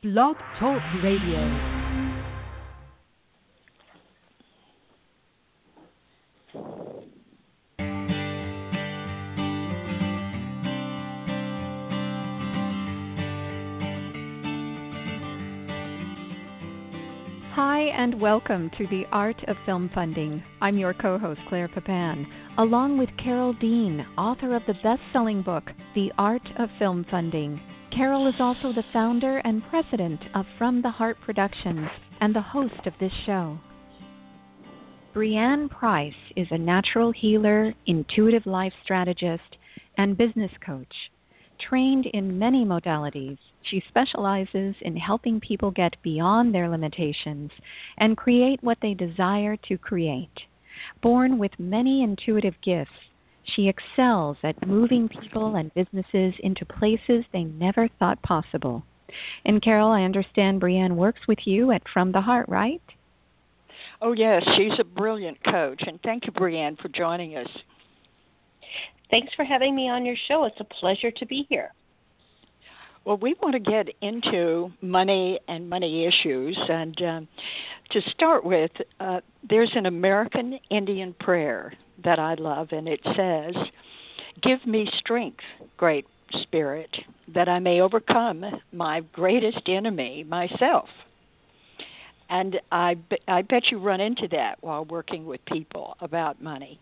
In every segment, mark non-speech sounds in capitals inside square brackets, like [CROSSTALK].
Blog Talk Radio. Hi, and welcome to The Art of Film Funding. I'm your co host, Claire Papan, along with Carole Dean, author of the best selling book, The Art of Film Funding. Carole is also the founder and president of From the Heart Productions and the host of this show. Breianne Pryse is a natural healer, intuitive life strategist, and business coach. Trained in many modalities, she specializes in helping people get beyond their limitations and create what they desire to create. Born with many intuitive gifts, she excels at moving people and businesses into places they never thought possible. And Carole, I understand Breianne works with you at From the Heart, right? Oh, yes, she's a brilliant coach. And thank you, Breianne, for joining us. Thanks for having me on your show. It's a pleasure to be here. Well, we want to get into money and money issues. And um, to start with, uh, there's an American Indian prayer that I love, and it says, Give me strength, great spirit, that I may overcome my greatest enemy, myself. And I, I bet you run into that while working with people about money.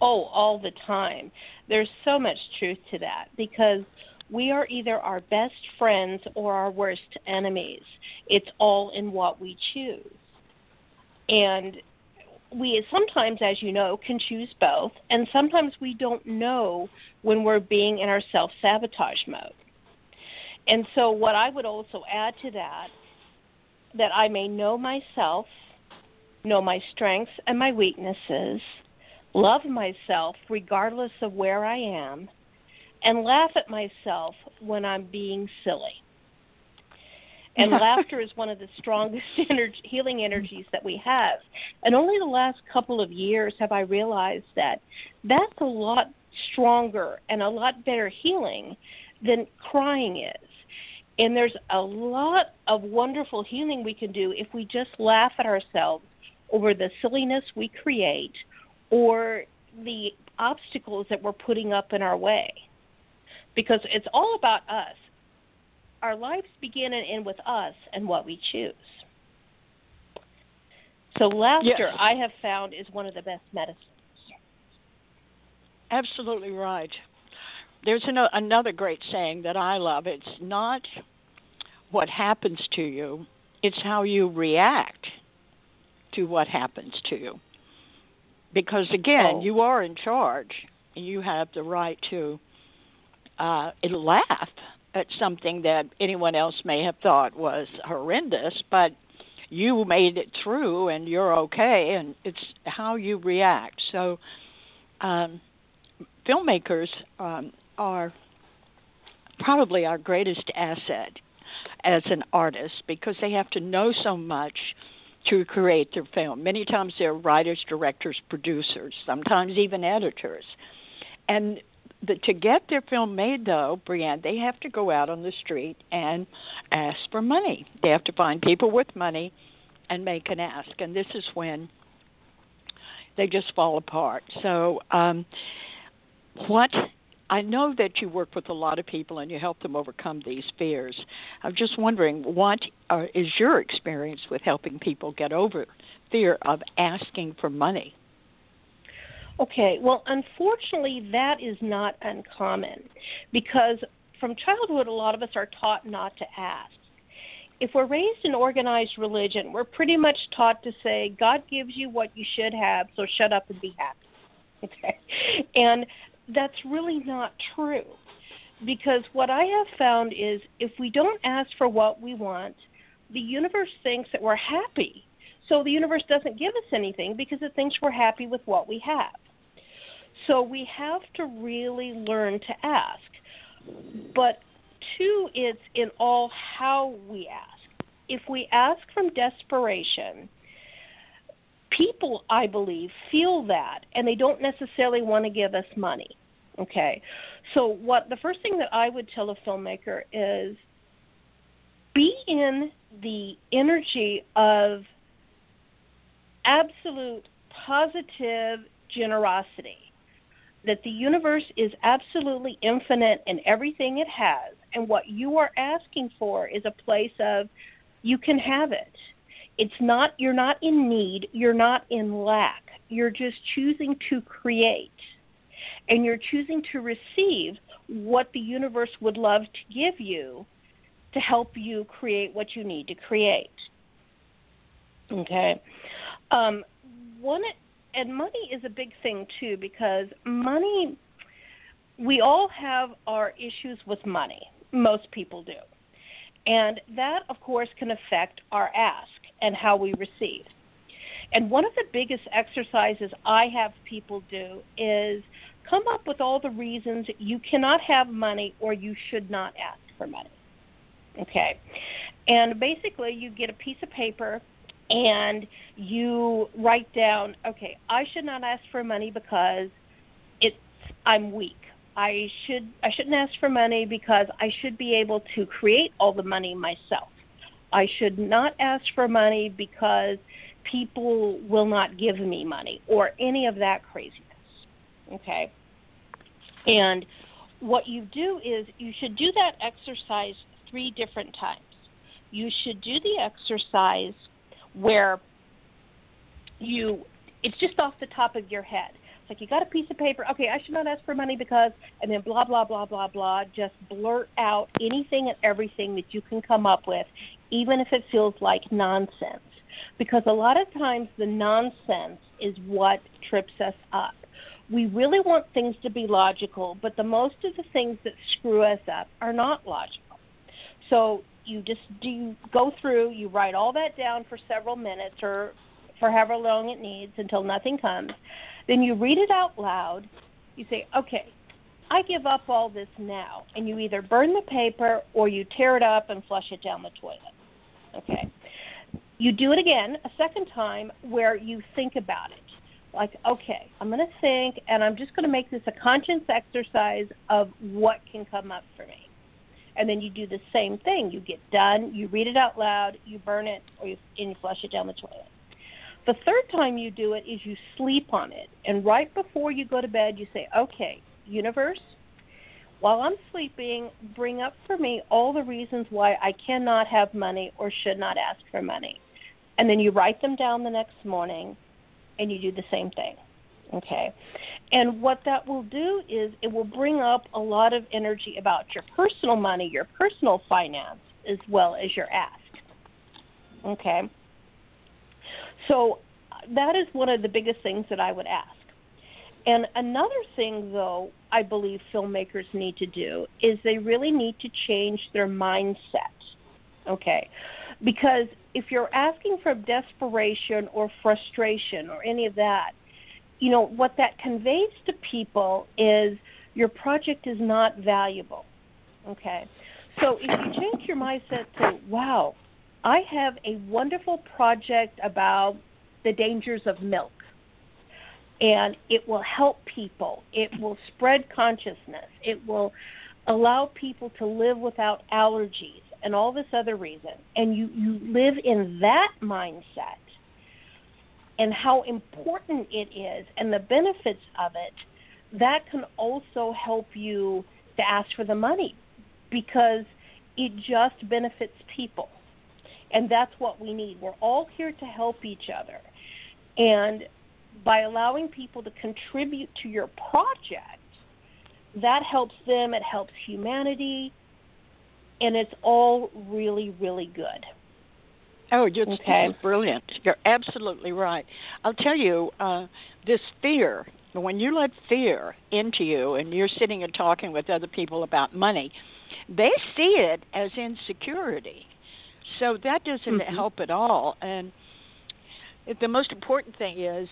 Oh, all the time. There's so much truth to that because we are either our best friends or our worst enemies. It's all in what we choose. And we sometimes, as you know, can choose both, and sometimes we don't know when we're being in our self sabotage mode. And so, what I would also add to that, that I may know myself, know my strengths and my weaknesses, love myself regardless of where I am, and laugh at myself when I'm being silly. [LAUGHS] And laughter is one of the strongest [LAUGHS] energy, healing energies that we have. And only the last couple of years have I realized that that's a lot stronger and a lot better healing than crying is. And there's a lot of wonderful healing we can do if we just laugh at ourselves over the silliness we create or the obstacles that we're putting up in our way. Because it's all about us our lives begin and end with us and what we choose. So laughter, yes. I have found, is one of the best medicines. Absolutely right. There's an, another great saying that I love. It's not what happens to you, it's how you react to what happens to you. Because again, oh. you are in charge, and you have the right to uh, laugh at something that anyone else may have thought was horrendous, but you made it through and you're okay, and it's how you react. So, um, filmmakers um, are probably our greatest asset as an artist because they have to know so much to create their film. Many times they're writers, directors, producers, sometimes even editors. And the, to get their film made, though, Breianne, they have to go out on the street and ask for money. They have to find people with money and make an ask, and this is when they just fall apart. So, um, what I know that you work with a lot of people and you help them overcome these fears. I'm just wondering, what are, is your experience with helping people get over fear of asking for money? Okay, well, unfortunately, that is not uncommon because from childhood, a lot of us are taught not to ask. If we're raised in organized religion, we're pretty much taught to say, God gives you what you should have, so shut up and be happy. [LAUGHS] Okay? And that's really not true because what I have found is if we don't ask for what we want, the universe thinks that we're happy. So the universe doesn't give us anything because it thinks we're happy with what we have. So we have to really learn to ask. But two, it's in all how we ask. If we ask from desperation, people, I believe, feel that and they don't necessarily want to give us money. Okay. So what the first thing that I would tell a filmmaker is be in the energy of absolute positive generosity that the universe is absolutely infinite in everything it has, and what you are asking for is a place of you can have it. It's not you're not in need, you're not in lack. You're just choosing to create. And you're choosing to receive what the universe would love to give you to help you create what you need to create. Okay. Um, one and money is a big thing too because money we all have our issues with money. Most people do. And that of course can affect our ask and how we receive. And one of the biggest exercises i have people do is come up with all the reasons you cannot have money or you should not ask for money. Okay? And basically you get a piece of paper and you write down, okay, I should not ask for money because it's I'm weak. I should I shouldn't ask for money because I should be able to create all the money myself. I should not ask for money because people will not give me money or any of that craziness. Okay? And what you do is you should do that exercise 3 different times. You should do the exercise where you it's just off the top of your head. It's like you got a piece of paper. Okay, I should not ask for money because, and then blah blah blah blah blah. Just blurt out anything and everything that you can come up with, even if it feels like nonsense. Because a lot of times the nonsense is what trips us up. We really want things to be logical, but the most of the things that screw us up are not logical. So you just do you go through, you write all that down for several minutes or for however long it needs until nothing comes. Then you read it out loud. You say, okay, I give up all this now. And you either burn the paper or you tear it up and flush it down the toilet. Okay. You do it again a second time where you think about it. Like, okay, I'm going to think and I'm just going to make this a conscious exercise of what can come up for me and then you do the same thing. You get done, you read it out loud, you burn it, or you, and you flush it down the toilet. The third time you do it is you sleep on it, and right before you go to bed, you say, "Okay, universe." While I'm sleeping, bring up for me all the reasons why I cannot have money or should not ask for money. And then you write them down the next morning and you do the same thing. Okay. And what that will do is it will bring up a lot of energy about your personal money, your personal finance, as well as your ask. Okay. So that is one of the biggest things that I would ask. And another thing, though, I believe filmmakers need to do is they really need to change their mindset. Okay. Because if you're asking for desperation or frustration or any of that, you know, what that conveys to people is your project is not valuable. Okay? So if you change your mindset to, wow, I have a wonderful project about the dangers of milk, and it will help people, it will spread consciousness, it will allow people to live without allergies and all this other reason, and you, you live in that mindset and how important it is and the benefits of it, that can also help you to ask for the money because it just benefits people. And that's what we need. We're all here to help each other. And by allowing people to contribute to your project, that helps them, it helps humanity, and it's all really, really good. Oh, you're okay. brilliant. You're absolutely right. I'll tell you, uh, this fear, when you let fear into you and you're sitting and talking with other people about money, they see it as insecurity. So that doesn't mm-hmm. help at all. And the most important thing is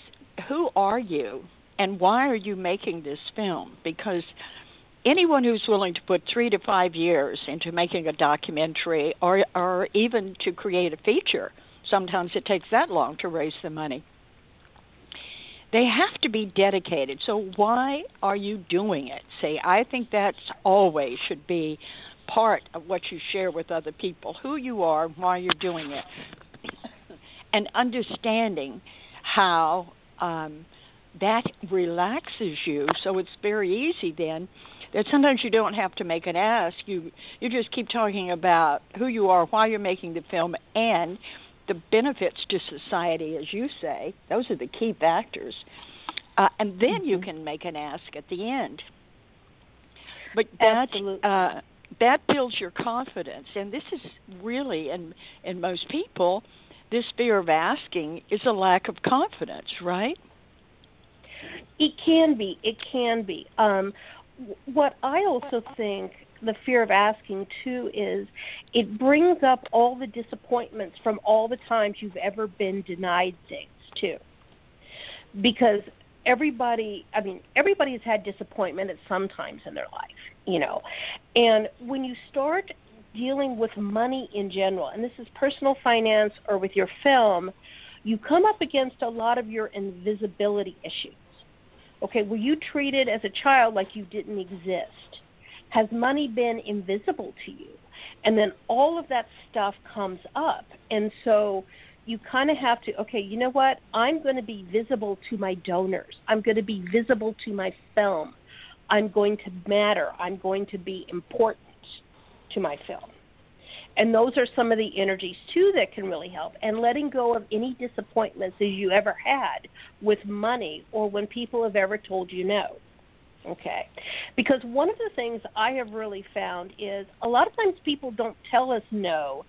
who are you and why are you making this film? Because anyone who's willing to put three to five years into making a documentary or or even to create a feature, sometimes it takes that long to raise the money. They have to be dedicated. So why are you doing it? See, I think that's always should be part of what you share with other people, who you are, why you're doing it, [COUGHS] and understanding how um, that relaxes you. So it's very easy then that sometimes you don't have to make an ask. You you just keep talking about who you are, why you're making the film, and the benefits to society, as you say. Those are the key factors. Uh, and then mm-hmm. you can make an ask at the end. But that uh, that builds your confidence, and this is really, in in most people, this fear of asking is a lack of confidence, right? It can be. It can be. Um, what I also think the fear of asking too is it brings up all the disappointments from all the times you've ever been denied things too. Because everybody, I mean, everybody has had disappointment at some times in their life, you know. And when you start dealing with money in general, and this is personal finance or with your film, you come up against a lot of your invisibility issues. Okay, were you treated as a child like you didn't exist? Has money been invisible to you? And then all of that stuff comes up. And so you kind of have to, okay, you know what? I'm going to be visible to my donors. I'm going to be visible to my film. I'm going to matter. I'm going to be important to my film. And those are some of the energies too that can really help. And letting go of any disappointments that you ever had with money or when people have ever told you no. Okay. Because one of the things I have really found is a lot of times people don't tell us no.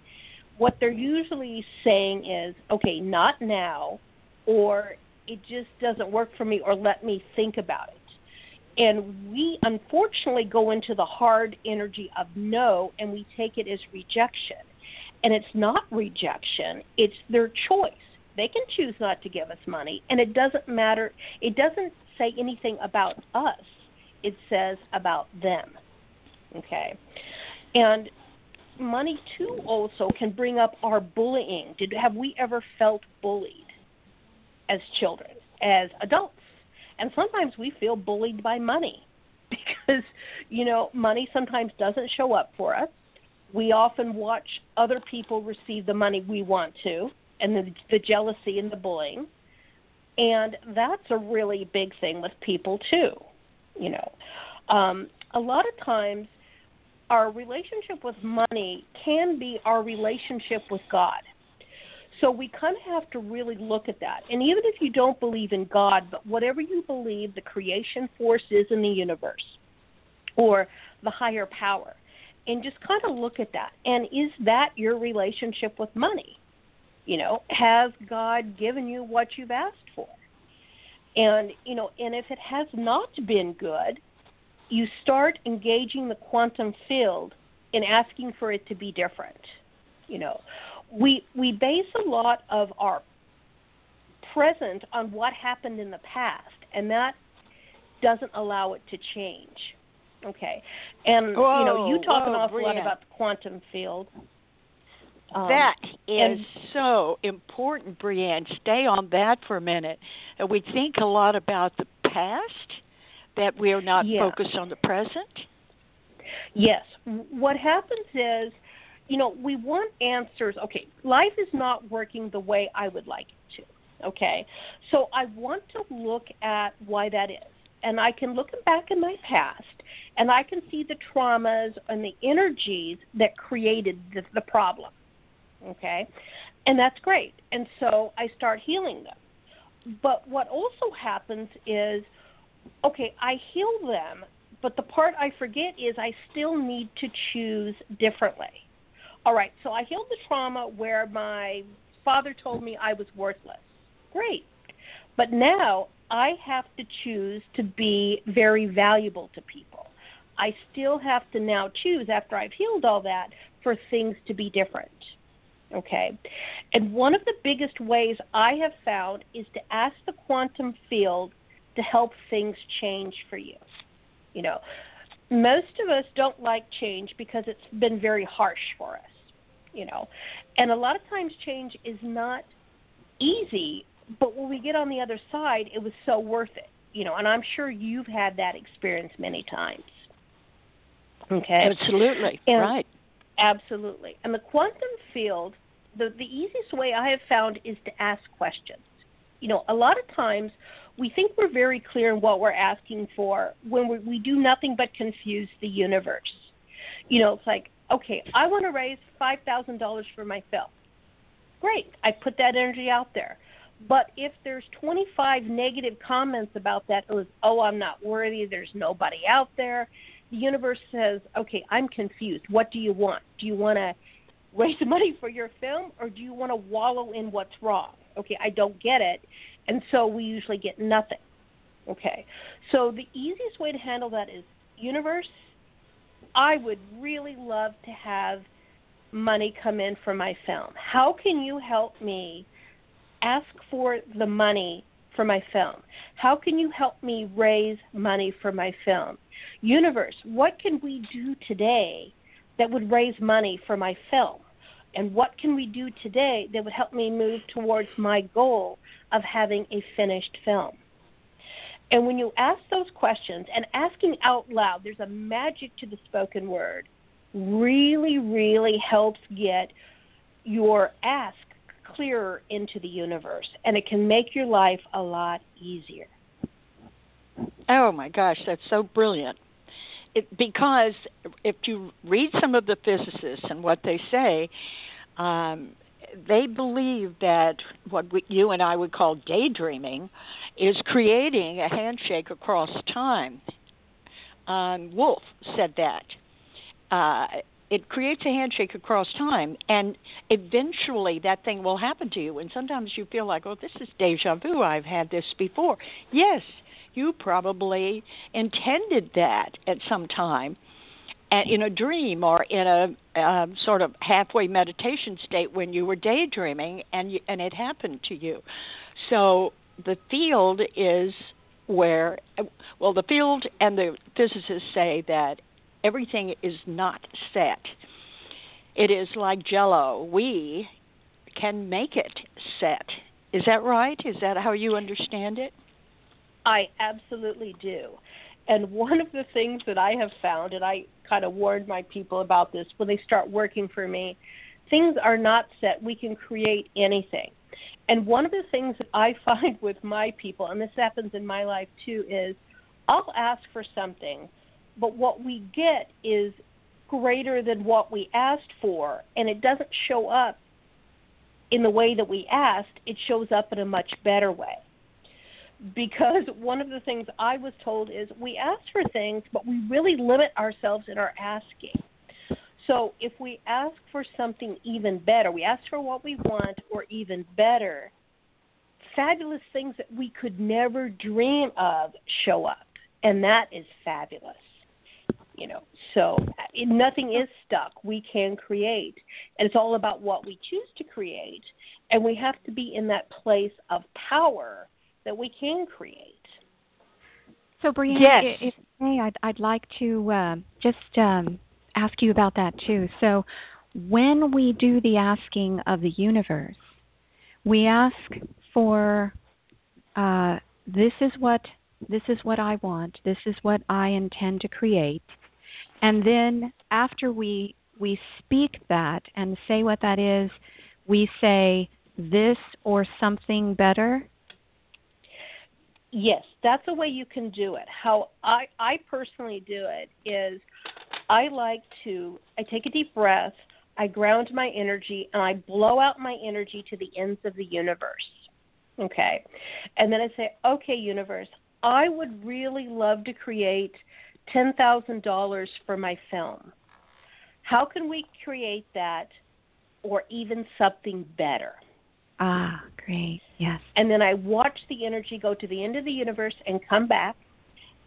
What they're usually saying is, okay, not now, or it just doesn't work for me, or let me think about it. And we unfortunately go into the hard energy of no and we take it as rejection. And it's not rejection, it's their choice. They can choose not to give us money, and it doesn't matter, it doesn't say anything about us, it says about them. Okay? And money too also can bring up our bullying. Did have we ever felt bullied as children, as adults? And sometimes we feel bullied by money [LAUGHS] because, you know, money sometimes doesn't show up for us. We often watch other people receive the money we want to, and the, the jealousy and the bullying. And that's a really big thing with people, too. You know, um, a lot of times our relationship with money can be our relationship with God. So we kind of have to really look at that. And even if you don't believe in God, but whatever you believe the creation force is in the universe or the higher power, and just kind of look at that. And is that your relationship with money? You know, has God given you what you've asked for? And, you know, and if it has not been good, you start engaging the quantum field and asking for it to be different. You know, we we base a lot of our present on what happened in the past, and that doesn't allow it to change. Okay, and whoa, you know you talk whoa, an awful lot about the quantum field. Um, that is and, so important, Breianne. Stay on that for a minute. We think a lot about the past, that we are not Yeah. focused on the present. Yes. What happens is, you know, we want answers. Okay, life is not working the way I would like it to. Okay, so I want to look at why that is. And I can look back in my past and I can see the traumas and the energies that created the, the problem. Okay, and that's great. And so I start healing them. But what also happens is, okay, I heal them, but the part I forget is I still need to choose differently. All right, so I healed the trauma where my father told me I was worthless. Great. But now I have to choose to be very valuable to people. I still have to now choose, after I've healed all that, for things to be different. Okay? And one of the biggest ways I have found is to ask the quantum field to help things change for you. You know, most of us don't like change because it's been very harsh for us, you know. And a lot of times change is not easy, but when we get on the other side, it was so worth it, you know. And I'm sure you've had that experience many times. Okay. Absolutely. And right. Absolutely. And the quantum field, the, the easiest way I have found is to ask questions. You know, a lot of times we think we're very clear in what we're asking for when we, we do nothing but confuse the universe. You know, it's like, okay, I want to raise $5,000 for my film. Great. I put that energy out there. But if there's 25 negative comments about that, it was, oh, I'm not worthy, there's nobody out there, the universe says, okay, I'm confused. What do you want? Do you want to raise [LAUGHS] money for your film or do you want to wallow in what's wrong? Okay, I don't get it. And so we usually get nothing. Okay, so the easiest way to handle that is universe, I would really love to have money come in for my film. How can you help me ask for the money for my film? How can you help me raise money for my film? Universe, what can we do today that would raise money for my film? And what can we do today that would help me move towards my goal of having a finished film? And when you ask those questions and asking out loud, there's a magic to the spoken word, really, really helps get your ask clearer into the universe. And it can make your life a lot easier. Oh my gosh, that's so brilliant. It, because if you read some of the physicists and what they say, um, they believe that what we, you and I would call daydreaming is creating a handshake across time. Um, Wolf said that. Uh, it creates a handshake across time, and eventually that thing will happen to you. And sometimes you feel like, oh, this is deja vu. I've had this before. Yes, you probably intended that at some time in a dream or in a um, sort of halfway meditation state when you were daydreaming and you, and it happened to you. So the field is where well the field and the physicists say that everything is not set. It is like jello. We can make it set. Is that right? Is that how you understand it? I absolutely do. And one of the things that I have found, and I kind of warned my people about this when they start working for me, things are not set. We can create anything. And one of the things that I [LAUGHS] find with my people, and this happens in my life too, is I'll ask for something, but what we get is greater than what we asked for, and it doesn't show up in the way that we asked, it shows up in a much better way because one of the things I was told is we ask for things, but we really limit ourselves in our asking. So if we ask for something even better, we ask for what we want or even better, fabulous things that we could never dream of show up. And that is fabulous. You know, so uh, nothing is stuck. We can create. And it's all about what we choose to create. And we have to be in that place of power that we can create. So, Breianne, yes. if may, I'd, I'd like to uh, just um, ask you about that too. So, when we do the asking of the universe, we ask for uh, this is what this is what I want. This is what I intend to create, and then after we we speak that and say what that is, we say this or something better yes, that's a way you can do it. How I I personally do it is I like to I take a deep breath, I ground my energy and I blow out my energy to the ends of the universe. Okay. And then I say, "Okay, universe, I would really love to create $10,000 for my film. How can we create that or even something better?" Ah, great. Yes. And then I watch the energy go to the end of the universe and come back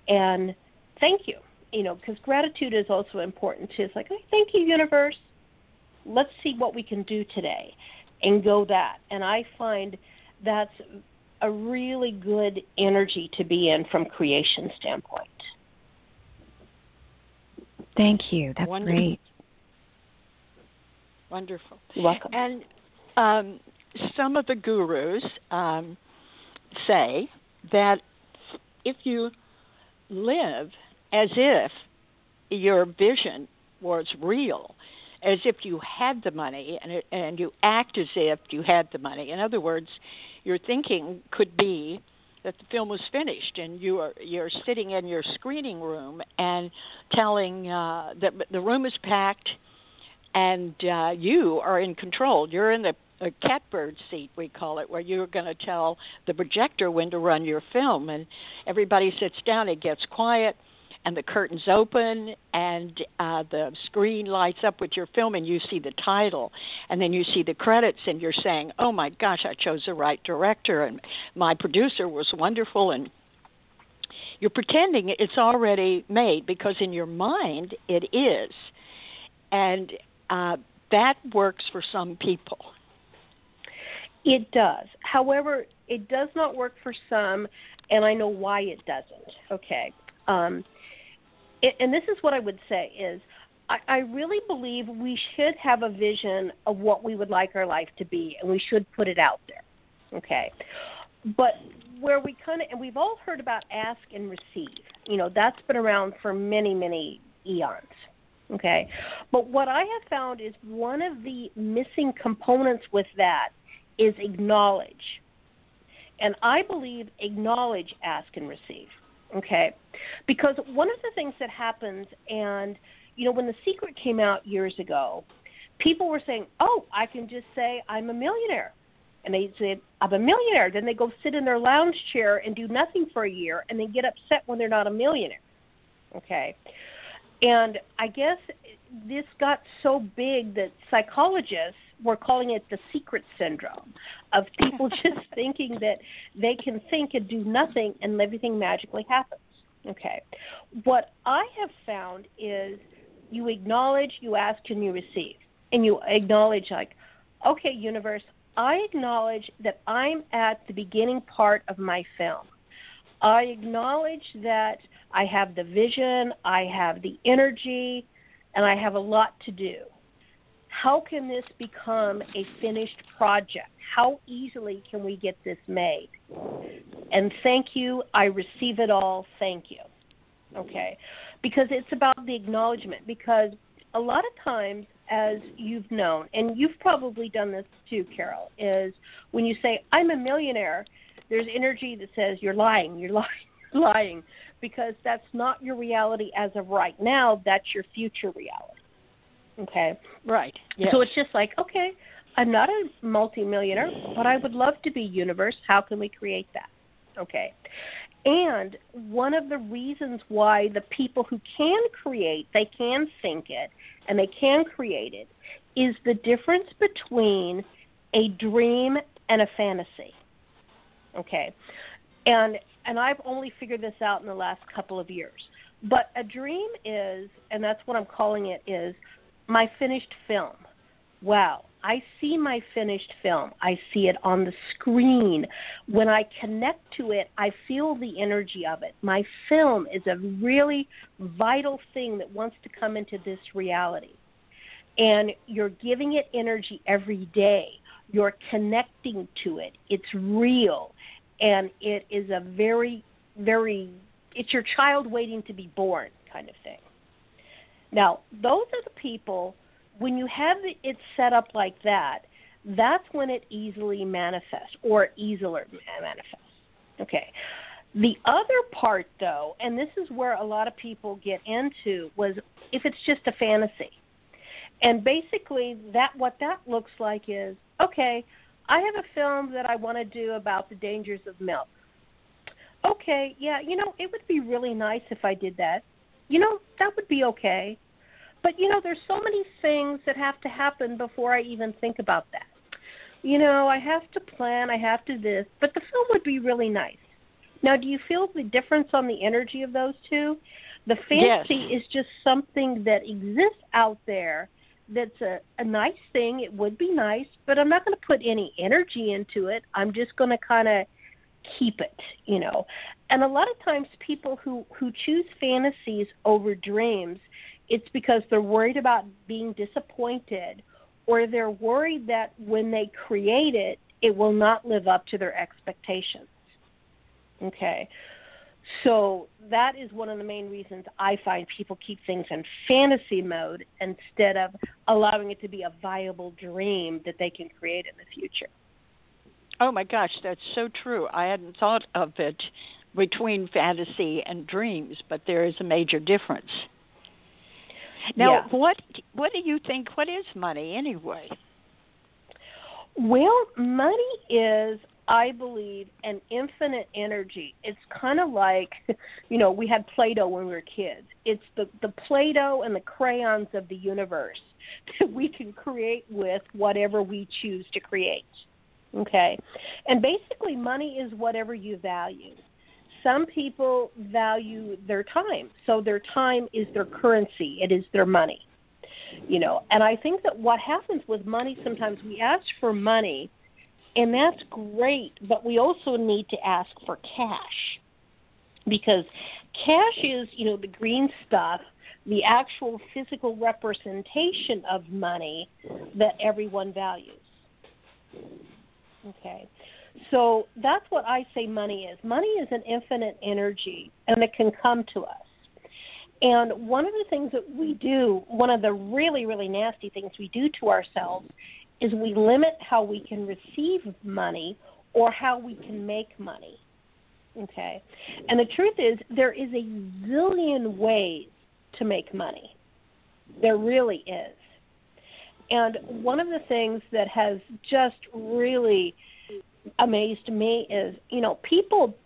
and thank you. You know, because gratitude is also important too. It's like, oh, thank you, universe. Let's see what we can do today and go that. And I find that's a really good energy to be in from creation standpoint. Thank you. That's Wonderful. great. Wonderful. You're welcome. And um, some of the gurus um, say that if you live as if your vision was real, as if you had the money, and and you act as if you had the money. In other words, your thinking could be that the film was finished and you are you're sitting in your screening room and telling uh that the room is packed and uh you are in control you're in the a catbird seat we call it where you're going to tell the projector when to run your film. And everybody sits down it gets quiet and the curtains open and uh, the screen lights up with your film and you see the title. And then you see the credits and you're saying oh my gosh i chose the right director and my producer was wonderful. And you're pretending it's already made because in your mind it is. And uh, that works for some people it does however it does not work for some and i know why it doesn't okay um, and this is what I would say is I, I really believe we should have a vision of what we would like our life to be, and we should put it out there. Okay, but where we kind of and we've all heard about ask and receive. You know that's been around for many many eons. Okay, but what I have found is one of the missing components with that is acknowledge. And I believe acknowledge, ask, and receive. Okay, because one of the things that happens, and you know, when The Secret came out years ago, people were saying, "Oh, I can just say I'm a millionaire," and they said, "I'm a millionaire." Then they go sit in their lounge chair and do nothing for a year, and they get upset when they're not a millionaire. Okay, and I guess this got so big that psychologists were calling it the secret syndrome of people [LAUGHS] just thinking that they can think and do nothing and everything magically happens. Okay. What I have found is you acknowledge, you ask, and you receive. And you acknowledge, like, okay, universe, I acknowledge that I'm at the beginning part of my film. I acknowledge that I have the vision, I have the energy, and I have a lot to do. How can this become a finished project? How easily can we get this made? And thank you, I receive it all, thank you. Okay? Because it's about the acknowledgement. Because a lot of times, as you've known, and you've probably done this too, Carole, is when you say, I'm a millionaire, there's energy that says, You're lying, you're [LAUGHS] lying, lying. Because that's not your reality as of right now, that's your future reality. Okay. Right. Yes. So it's just like, okay, I'm not a multimillionaire, but I would love to be universe. How can we create that? Okay. And one of the reasons why the people who can create, they can think it and they can create it, is the difference between a dream and a fantasy. Okay. And and I've only figured this out in the last couple of years. But a dream is, and that's what I'm calling it, is my finished film. Wow, I see my finished film. I see it on the screen. When I connect to it, I feel the energy of it. My film is a really vital thing that wants to come into this reality. And you're giving it energy every day. You're connecting to it. It's real. And it is a very, very, it's your child waiting to be born kind of thing. Now, those are the people, when you have it set up like that, that's when it easily manifests or easier manifests. Okay. The other part, though, and this is where a lot of people get into, was if it's just a fantasy. And basically, that what that looks like is okay. I have a film that I want to do about the dangers of milk. Okay, yeah, you know, it would be really nice if I did that you know, that would be okay. But you know, there's so many things that have to happen before I even think about that. You know, I have to plan, I have to this, but the film would be really nice. Now, do you feel the difference on the energy of those two? The fantasy yes. is just something that exists out there that's a, a nice thing. It would be nice, but I'm not going to put any energy into it. I'm just going to kind of keep it, you know. And a lot of times people who who choose fantasies over dreams, it's because they're worried about being disappointed or they're worried that when they create it, it will not live up to their expectations. Okay. So that is one of the main reasons I find people keep things in fantasy mode instead of allowing it to be a viable dream that they can create in the future. Oh my gosh, that's so true. I hadn't thought of it between fantasy and dreams, but there is a major difference. Now, Yeah. what what do you think? What is money anyway? Well, money is, I believe, an infinite energy. It's kind of like, [LAUGHS] you know, we had Play-Doh when we were kids. It's the the Play-Doh and the crayons of the universe [LAUGHS] that we can create with whatever we choose to create. Okay, and basically, money is whatever you value. Some people value their time, so their time is their currency. It is their money. You know and i think that what happens with money sometimes we ask for money and that's great but we also need to ask for cash. Because cash is you know the green stuff the actual physical representation of money that everyone values. Okay so that's what i say money is money is an infinite energy and it can come to us and one of the things that we do, one of the really, really nasty things we do to ourselves, is we limit how we can receive money or how we can make money. Okay? And the truth is, there is a zillion ways to make money. There really is. And one of the things that has just really amazed me is, you know, people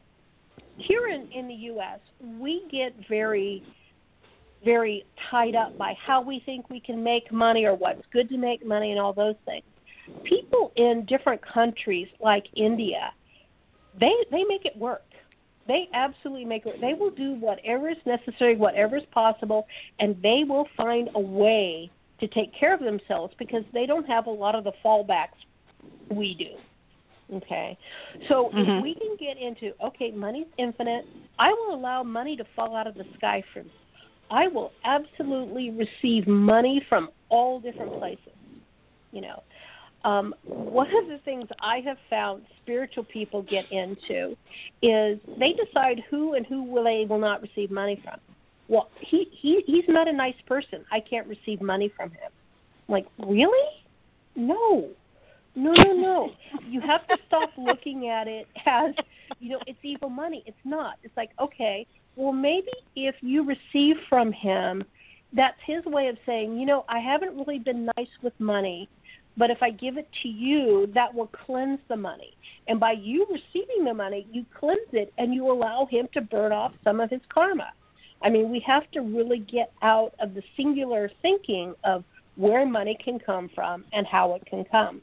here in, in the U.S., we get very very tied up by how we think we can make money or what's good to make money and all those things. People in different countries like India, they they make it work. They absolutely make it. They will do whatever is necessary, whatever is possible, and they will find a way to take care of themselves because they don't have a lot of the fallbacks we do. Okay. So Mhm. if we can get into okay, money's infinite, I will allow money to fall out of the sky for me. I will absolutely receive money from all different places. You know, um, one of the things I have found spiritual people get into is they decide who and who will they will not receive money from. Well, he he he's not a nice person. I can't receive money from him. I'm like, really? No. No, no, no. you have to stop looking at it as, you know, it's evil money. It's not. It's like, okay, well, maybe if you receive from him, that's his way of saying, you know, I haven't really been nice with money, but if I give it to you, that will cleanse the money. And by you receiving the money, you cleanse it and you allow him to burn off some of his karma. I mean, we have to really get out of the singular thinking of where money can come from and how it can come.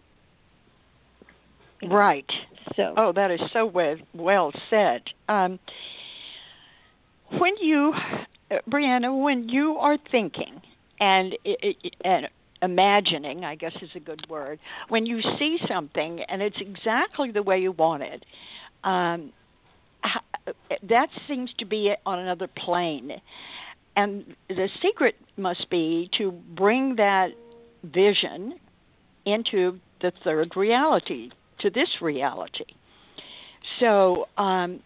Right. So, Oh, that is so well, well said. Um, when you, Brianna, when you are thinking and and imagining, I guess is a good word, when you see something and it's exactly the way you want it, um, that seems to be on another plane. And the secret must be to bring that vision into the third reality, to this reality. So, um,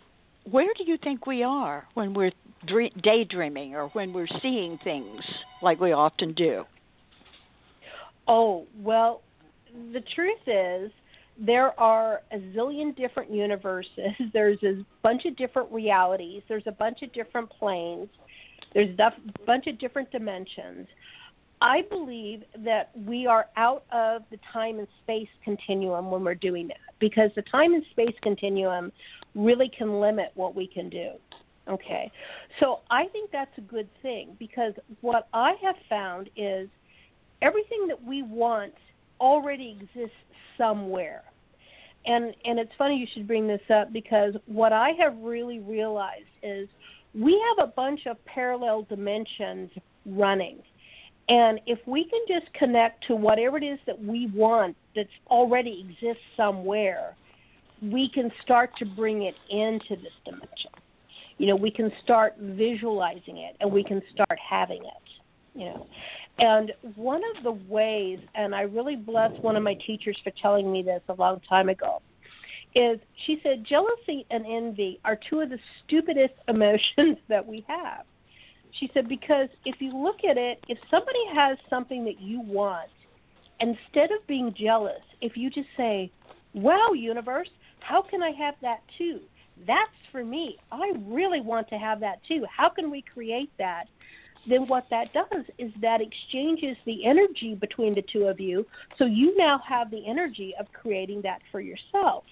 where do you think we are when we're dre- daydreaming or when we're seeing things like we often do? Oh, well, the truth is there are a zillion different universes. [LAUGHS] There's a bunch of different realities. There's a bunch of different planes. There's a bunch of different dimensions. I believe that we are out of the time and space continuum when we're doing that because the time and space continuum really can limit what we can do. Okay. So I think that's a good thing because what I have found is everything that we want already exists somewhere. And and it's funny you should bring this up because what I have really realized is we have a bunch of parallel dimensions running. And if we can just connect to whatever it is that we want that's already exists somewhere, we can start to bring it into this dimension. You know, we can start visualizing it and we can start having it. You know. And one of the ways, and I really bless one of my teachers for telling me this a long time ago, is she said jealousy and envy are two of the stupidest [LAUGHS] emotions that we have. She said because if you look at it, if somebody has something that you want, instead of being jealous, if you just say, "Wow, universe, how can I have that too?" That's for me. I really want to have that too. How can we create that? Then what that does is that exchanges the energy between the two of you. So you now have the energy of creating that for yourself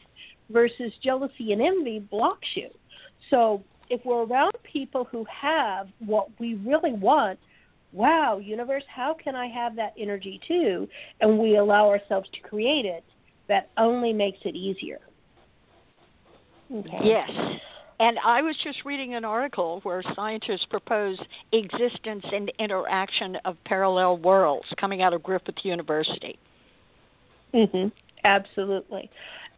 versus jealousy and envy blocks you. So if we're around people who have what we really want, wow, universe, how can I have that energy too? And we allow ourselves to create it, that only makes it easier. Okay. Yes. And I was just reading an article where scientists propose existence and interaction of parallel worlds coming out of Griffith University. Mhm. Absolutely.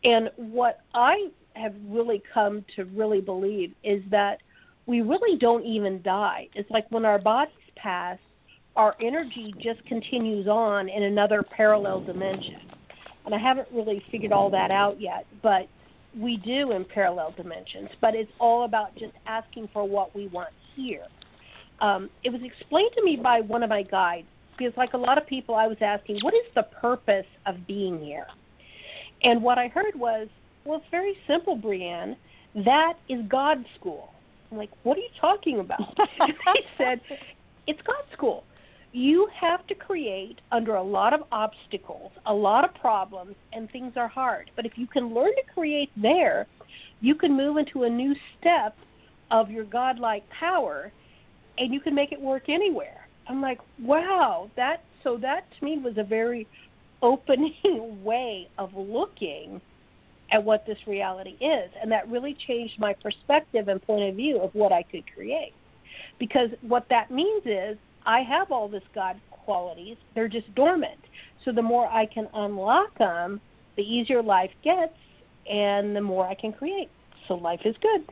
And what I have really come to really believe is that we really don't even die. It's like when our bodies pass, our energy just continues on in another parallel dimension. And I haven't really figured all that out yet, but we do in parallel dimensions. But it's all about just asking for what we want here. Um, it was explained to me by one of my guides because, like a lot of people, I was asking, what is the purpose of being here? And what I heard was, well, it's very simple, Breianne. That is God's school. I'm like, what are you talking about? [LAUGHS] he said, it's God's school. You have to create under a lot of obstacles, a lot of problems, and things are hard. But if you can learn to create there, you can move into a new step of your godlike power and you can make it work anywhere. I'm like, wow, that so that to me was a very opening [LAUGHS] way of looking at what this reality is. And that really changed my perspective and point of view of what I could create. Because what that means is I have all this God qualities, they're just dormant. So the more I can unlock them, the easier life gets and the more I can create. So life is good.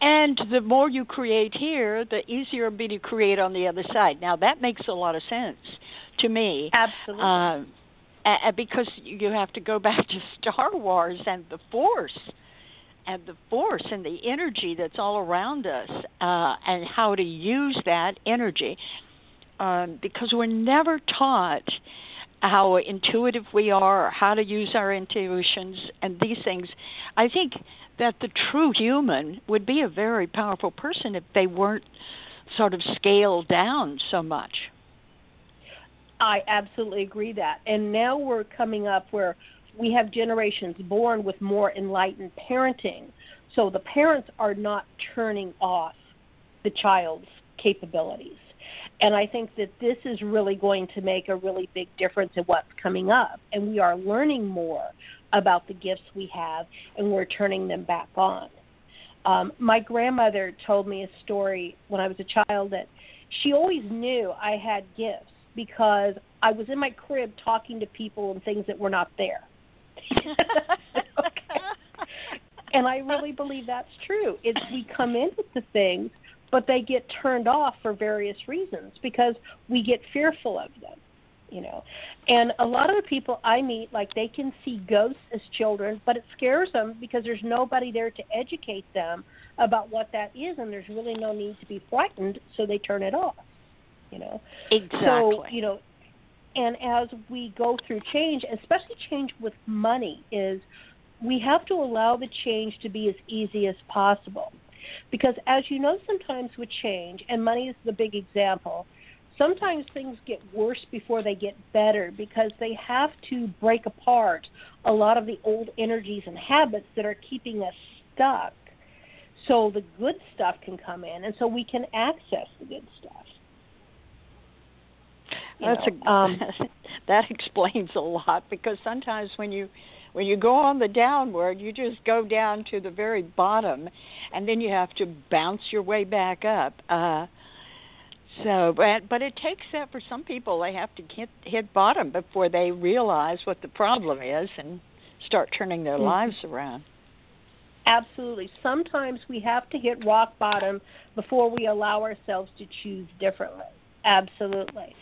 And the more you create here, the easier it'll be to create on the other side. Now that makes a lot of sense to me. Absolutely. Uh, because you have to go back to [LAUGHS] Star Wars and the Force, and the Force and the energy that's all around us, uh, and how to use that energy. Um, because we're never taught how intuitive we are, how to use our intuitions, and these things. I think that the true human would be a very powerful person if they weren't sort of scaled down so much. I absolutely agree that. And now we're coming up where we have generations born with more enlightened parenting. So the parents are not turning off the child's capabilities. And I think that this is really going to make a really big difference in what's coming up. And we are learning more about the gifts we have, and we're turning them back on. Um, my grandmother told me a story when I was a child that she always knew I had gifts because I was in my crib talking to people and things that were not there. [LAUGHS] And I really believe that's true. It's we come into the things, but they get turned off for various reasons because we get fearful of them, you know. And a lot of the people I meet, like they can see ghosts as children, but it scares them because there's nobody there to educate them about what that is, and there's really no need to be frightened, so they turn it off you know. Exactly. So, you know, and as we go through change, especially change with money, is we have to allow the change to be as easy as possible. Because as you know, sometimes with change, and money is the big example, sometimes things get worse before they get better because they have to break apart a lot of the old energies and habits that are keeping us stuck so the good stuff can come in and so we can access the good stuff. That's know, a, [LAUGHS] um, [LAUGHS] that explains a lot because sometimes when you when you go on the downward, you just go down to the very bottom, and then you have to bounce your way back up. Uh, so, but but it takes that for some people. They have to hit hit bottom before they realize what the problem is and start turning their mm-hmm. lives around. Absolutely. Sometimes we have to hit rock bottom before we allow ourselves to choose differently. Absolutely.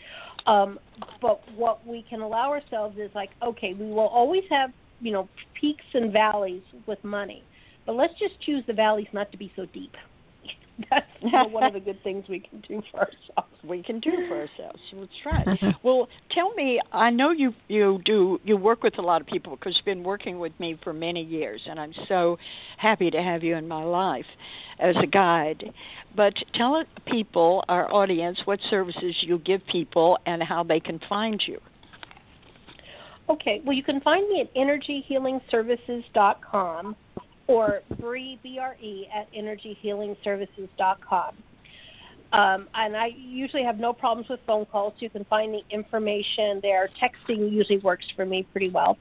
Um, but what we can allow ourselves is like, okay, we will always have you know peaks and valleys with money, but let's just choose the valleys not to be so deep. [LAUGHS] That's you know, one of the good things we can do for ourselves. We can do for ourselves. That's mm-hmm. right. well, tell me. I know you you do you work with a lot of people because you've been working with me for many years, and I'm so happy to have you in my life as a guide. But tell people, our audience, what services you give people and how they can find you. Okay. Well, you can find me at energyhealingservices.com or Bree, B-R-E, at energyhealingservices.com. Um, and I usually have no problems with phone calls. You can find the information there. Texting usually works for me pretty well.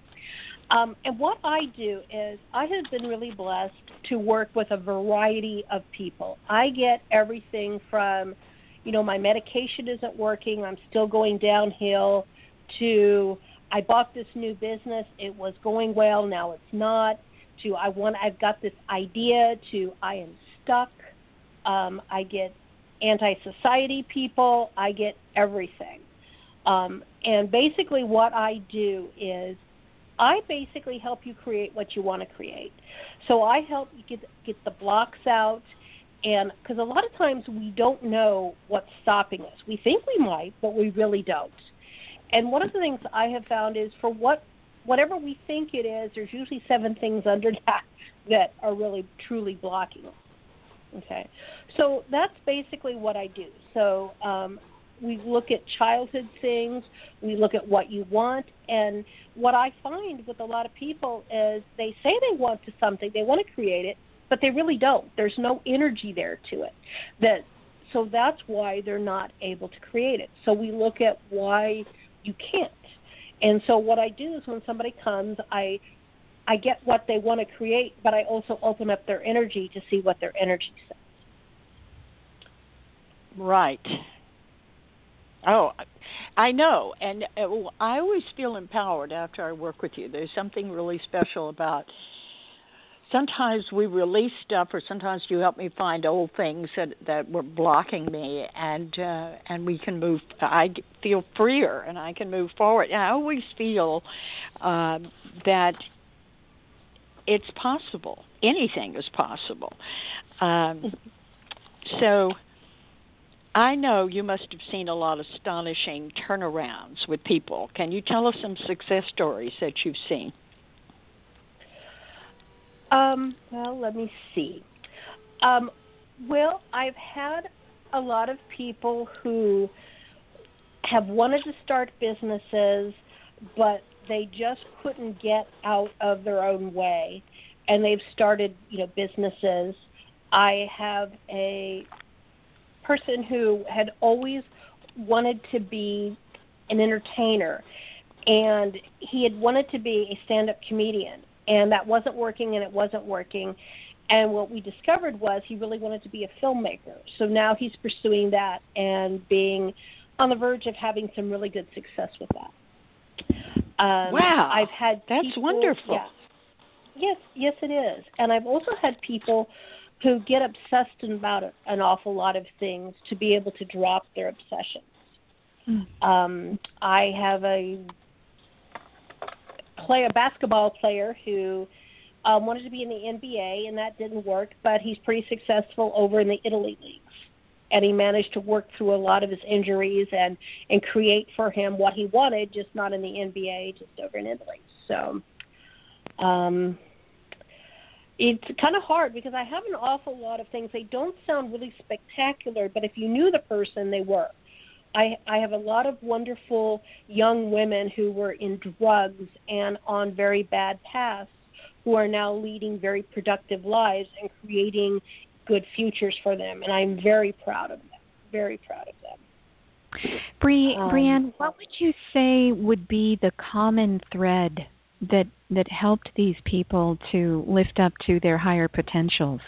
Um, and what I do is I have been really blessed to work with a variety of people. I get everything from, you know, my medication isn't working, I'm still going downhill, to I bought this new business, it was going well, now it's not, to I want I've got this idea, to I am stuck. Um, I get anti-society people, I get everything. Um, and basically, what I do is I basically help you create what you want to create. So I help you get get the blocks out, and because a lot of times we don't know what's stopping us. We think we might, but we really don't. And one of the things I have found is for what whatever we think it is, there's usually seven things under that that are really truly blocking. Okay, so that's basically what I do. So um, we look at childhood things, we look at what you want, and what I find with a lot of people is they say they want to something, they want to create it, but they really don't. There's no energy there to it. That so that's why they're not able to create it. So we look at why you can't. And so what I do is when somebody comes, I I get what they want to create, but I also open up their energy to see what their energy says. Right. Oh, I know, and uh, I always feel empowered after I work with you. There's something really special about. Sometimes we release stuff, or sometimes you help me find old things that that were blocking me, and uh, and we can move. I feel freer, and I can move forward. And I always feel uh, that it's possible. Anything is possible. Um, [LAUGHS] so I know you must have seen a lot of astonishing turnarounds with people. Can you tell us some success stories that you've seen? Um, well, let me see. Um, well, I've had a lot of people who have wanted to start businesses, but they just couldn't get out of their own way, and they've started, you know, businesses. I have a person who had always wanted to be an entertainer, and he had wanted to be a stand-up comedian, and that wasn't working, and it wasn't working. And what we discovered was he really wanted to be a filmmaker. So now he's pursuing that and being on the verge of having some really good success with that. Um, wow, I've had that's people, wonderful. Yes, yes, yes, it is. And I've also had people who get obsessed about an awful lot of things to be able to drop their obsessions. Mm. Um, I have a play a basketball player who um, wanted to be in the NBA, and that didn't work. But he's pretty successful over in the Italy leagues, and he managed to work through a lot of his injuries and and create for him what he wanted, just not in the NBA, just over in Italy. So. Um, it's kind of hard because I have an awful lot of things. They don't sound really spectacular, but if you knew the person, they were. I I have a lot of wonderful young women who were in drugs and on very bad paths who are now leading very productive lives and creating good futures for them and I'm very proud of them. Very proud of them. Bree, um, Breianne, what would you say would be the common thread that that helped these people to lift up to their higher potentials?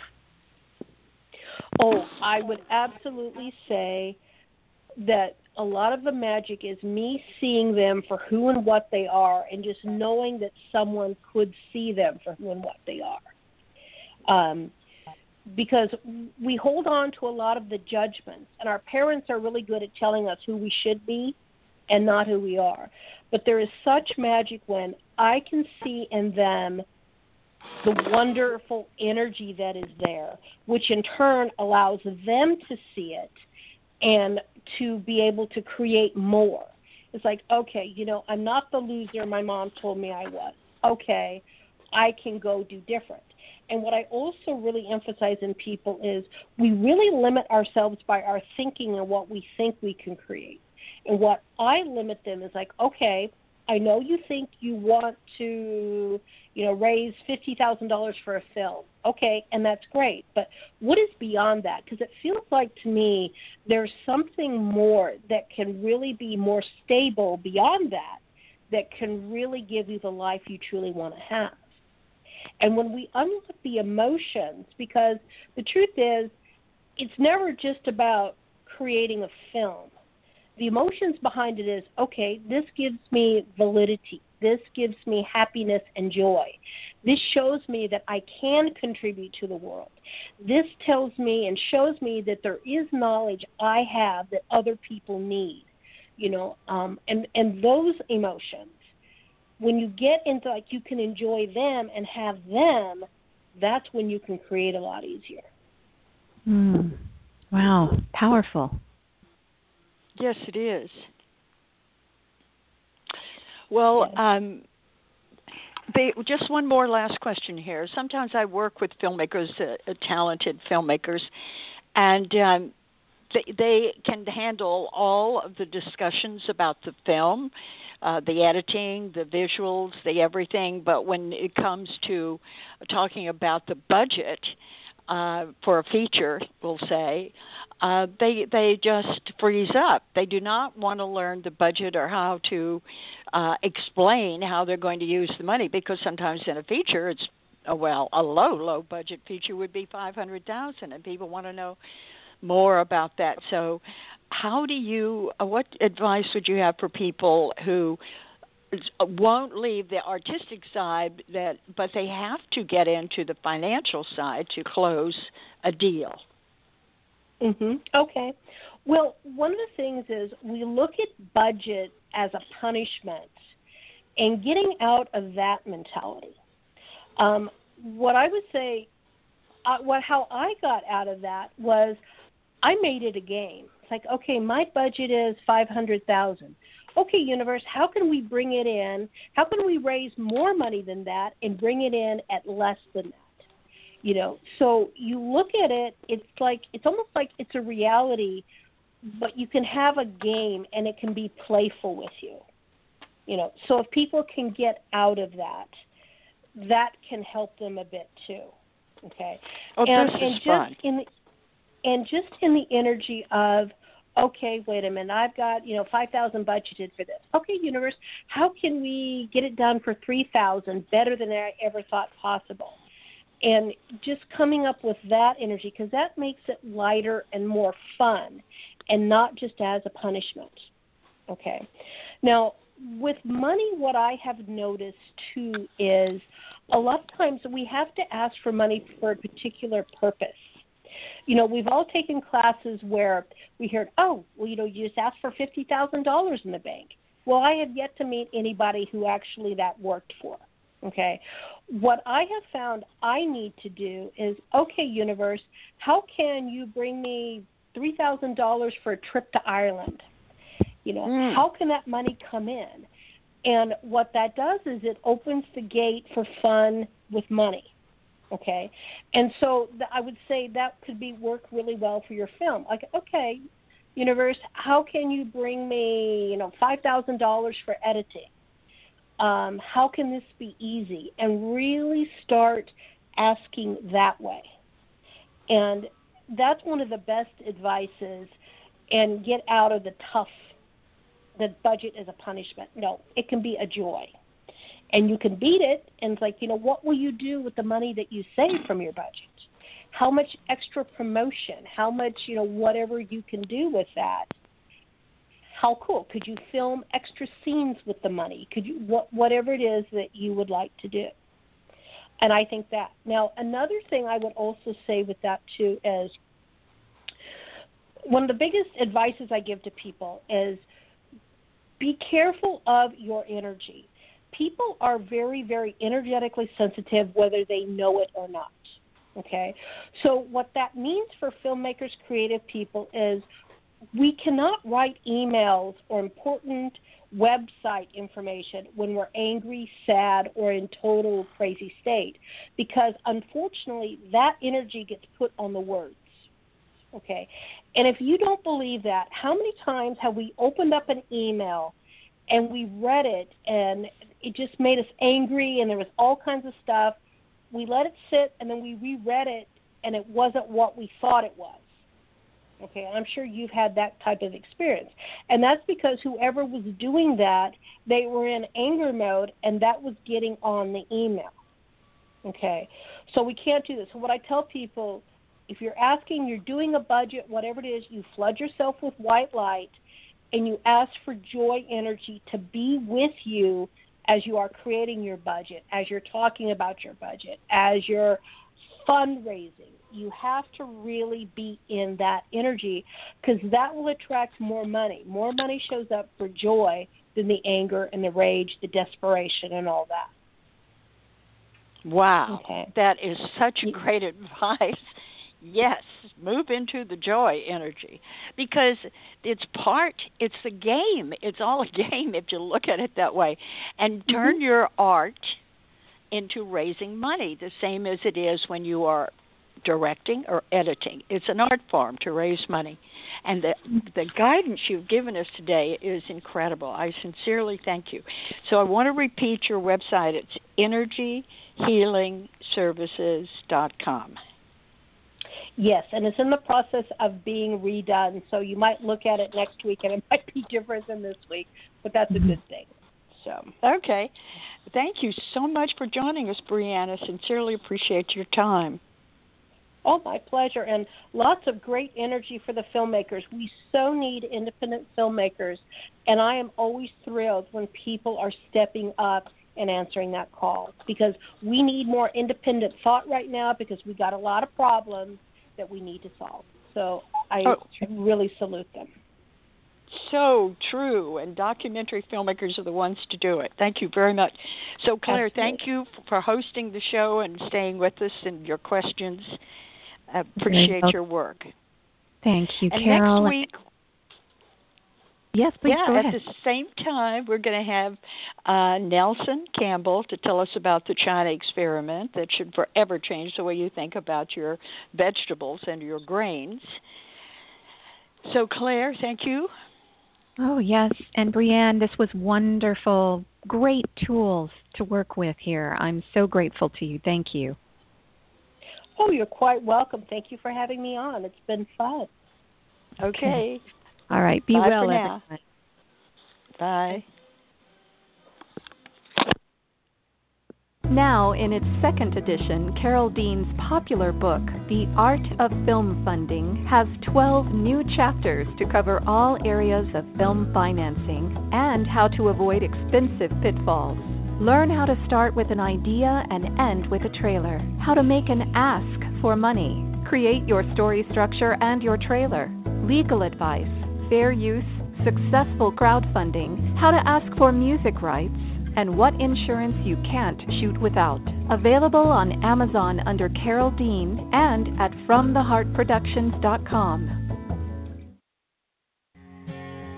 Oh, I would absolutely say that a lot of the magic is me seeing them for who and what they are and just knowing that someone could see them for who and what they are. Um, because we hold on to a lot of the judgments, and our parents are really good at telling us who we should be and not who we are. But there is such magic when I can see in them the wonderful energy that is there, which in turn allows them to see it and to be able to create more. It's like, okay, you know, I'm not the loser my mom told me I was. Okay, I can go do different. And what I also really emphasize in people is we really limit ourselves by our thinking and what we think we can create. And what I limit them is like, okay, I know you think you want to, you know, raise fifty thousand dollars for a film. Okay, and that's great. But what is beyond that? Because it feels like to me there's something more that can really be more stable beyond that, that can really give you the life you truly want to have. And when we unlock the emotions, because the truth is, it's never just about creating a film. The emotions behind it is okay, this gives me validity. This gives me happiness and joy. This shows me that I can contribute to the world. This tells me and shows me that there is knowledge I have that other people need. You know, um, and and those emotions when you get into like you can enjoy them and have them, that's when you can create a lot easier. Mm. Wow, powerful. Yes, it is. Well, um, they, just one more last question here. Sometimes I work with filmmakers, uh, uh talented filmmakers, and um, they, they can handle all of the discussions about the film uh, the editing, the visuals, the everything. But when it comes to talking about the budget uh, for a feature, we'll say, uh, they they just freeze up. They do not want to learn the budget or how to uh, explain how they're going to use the money because sometimes in a feature it's uh, well a low low budget feature would be five hundred thousand and people want to know more about that. So how do you uh, what advice would you have for people who won't leave the artistic side that but they have to get into the financial side to close a deal. Mhm okay. Well one of the things is we look at budget as a punishment and getting out of that mentality. Um, what i would say uh, what how i got out of that was i made it a game. It's like, okay, my budget is 500,000. Okay, universe, how can we bring it in? How can we raise more money than that and bring it in at less than that? You know, so you look at it, it's like it's almost like it's a reality, but you can have a game and it can be playful with you. You know, so if people can get out of that, that can help them a bit too. Okay. Oh, and, this and is just fun. in the, and just in the energy of okay, wait a minute, I've got, you know, 5,000 budgeted for this. Okay, universe, how can we get it done for 3,000 better than I ever thought possible? And just coming up with that energy because that makes it lighter and more fun and not just as a punishment. Okay. Now, with money, what I have noticed too is a lot of times we have to ask for money for a particular purpose you know, we've all taken classes where we heard, oh, well, you know, you just ask for fifty thousand dollars in the bank. Well, I have yet to meet anybody who actually that worked for. Okay, what I have found I need to do is, okay, universe, how can you bring me three thousand dollars for a trip to Ireland? You know, mm. how can that money come in? And what that does is it opens the gate for fun with money. Okay, and so I would say that could be work really well for your film. Like, okay, universe, how can you bring me, you know, five thousand dollars for editing? Um, how can this be easy? And really start asking that way. And that's one of the best advices. And get out of the tough. The budget is a punishment. No, it can be a joy and you can beat it and it's like you know what will you do with the money that you save from your budget? How much extra promotion how much you know whatever you can do with that how cool. Could you film extra scenes with the money? Could you what whatever it is that you would like to do. And i think that. Now another thing i would also say with that too is one of the biggest advices i give to people is be careful of your energy people are very, very energetically sensitive, whether they know it or not. Okay? So, what that means for filmmakers, creative people, is we cannot write emails or important website information when we're angry, sad, or in total crazy state because unfortunately that energy gets put on the words. Okay? And if you don't believe that, how many times have we opened up an email and we read it and it just made us angry and there was all kinds of stuff. We let it sit and then we reread it and it wasn't what we thought it was. Okay, I'm sure you've had that type of experience. And that's because whoever was doing that, they were in anger mode and that was getting on the email. Okay, so we can't do this. So, what I tell people if you're asking, you're doing a budget, whatever it is, you flood yourself with white light and you ask for joy energy to be with you as you are creating your budget, as you're talking about your budget, as you're fundraising. You have to really be in that energy because that will attract more money. More money shows up for joy than the anger and the rage, the desperation, and all that. Wow. Okay. That is such great [LAUGHS] advice yes move into the joy energy. Because it's part it's a game. It's all a [LAUGHS] game if you look at it that way. And turn mm-hmm. your art into raising money the same as it is when you are directing or editing. It's an art form to raise money. And the the guidance you've given us today is incredible. I sincerely thank you. So i want to repeat your website. It's energyhealingservices.com Yes, and it's in the process of being redone. So you might look at it next week and it [LAUGHS] might be different than this week, but that's a mm-hmm. good thing. So, okay. Thank you so much for joining us, Brianna. Sincerely appreciate your time. Oh, my pleasure. And lots of great energy for the filmmakers. We so need independent filmmakers. And I am always thrilled when people are stepping up and answering that call because we need more independent thought right now because we got a lot of problems that we need to solve. So I oh. really salute them. So true, and documentary filmmakers are the ones to do it. Thank you very much. So, Claire, Absolutely. thank you for hosting the show and staying with us and your questions. I appreciate your work. Thank you, and Carole. Next week, Yes, please yeah, go at ahead. the same time, we're going to have uh, Nelson Campbell to tell us about the China experiment that should forever change the way you think about your vegetables and your grains. So, Claire, thank you. Oh, yes. And Breianne, this was wonderful. Great tools to work with here. I'm so grateful to you. Thank you. Oh, you're quite welcome. Thank you for having me on. It's been fun. Okay. [LAUGHS] All right. Be Bye well, for now. everyone. Bye. Now, in its second edition, Carole Dean's popular book, The Art of Film Funding, has 12 new chapters to cover all areas of film financing and how to avoid expensive pitfalls. Learn how to start with an idea and end with a trailer, how to make an ask for money, create your story structure and your trailer, legal advice, fair use, successful crowdfunding, how to ask for music rights, and what insurance you can't shoot without. Available on Amazon under Carole Dean and at FromTheHeartProductions.com.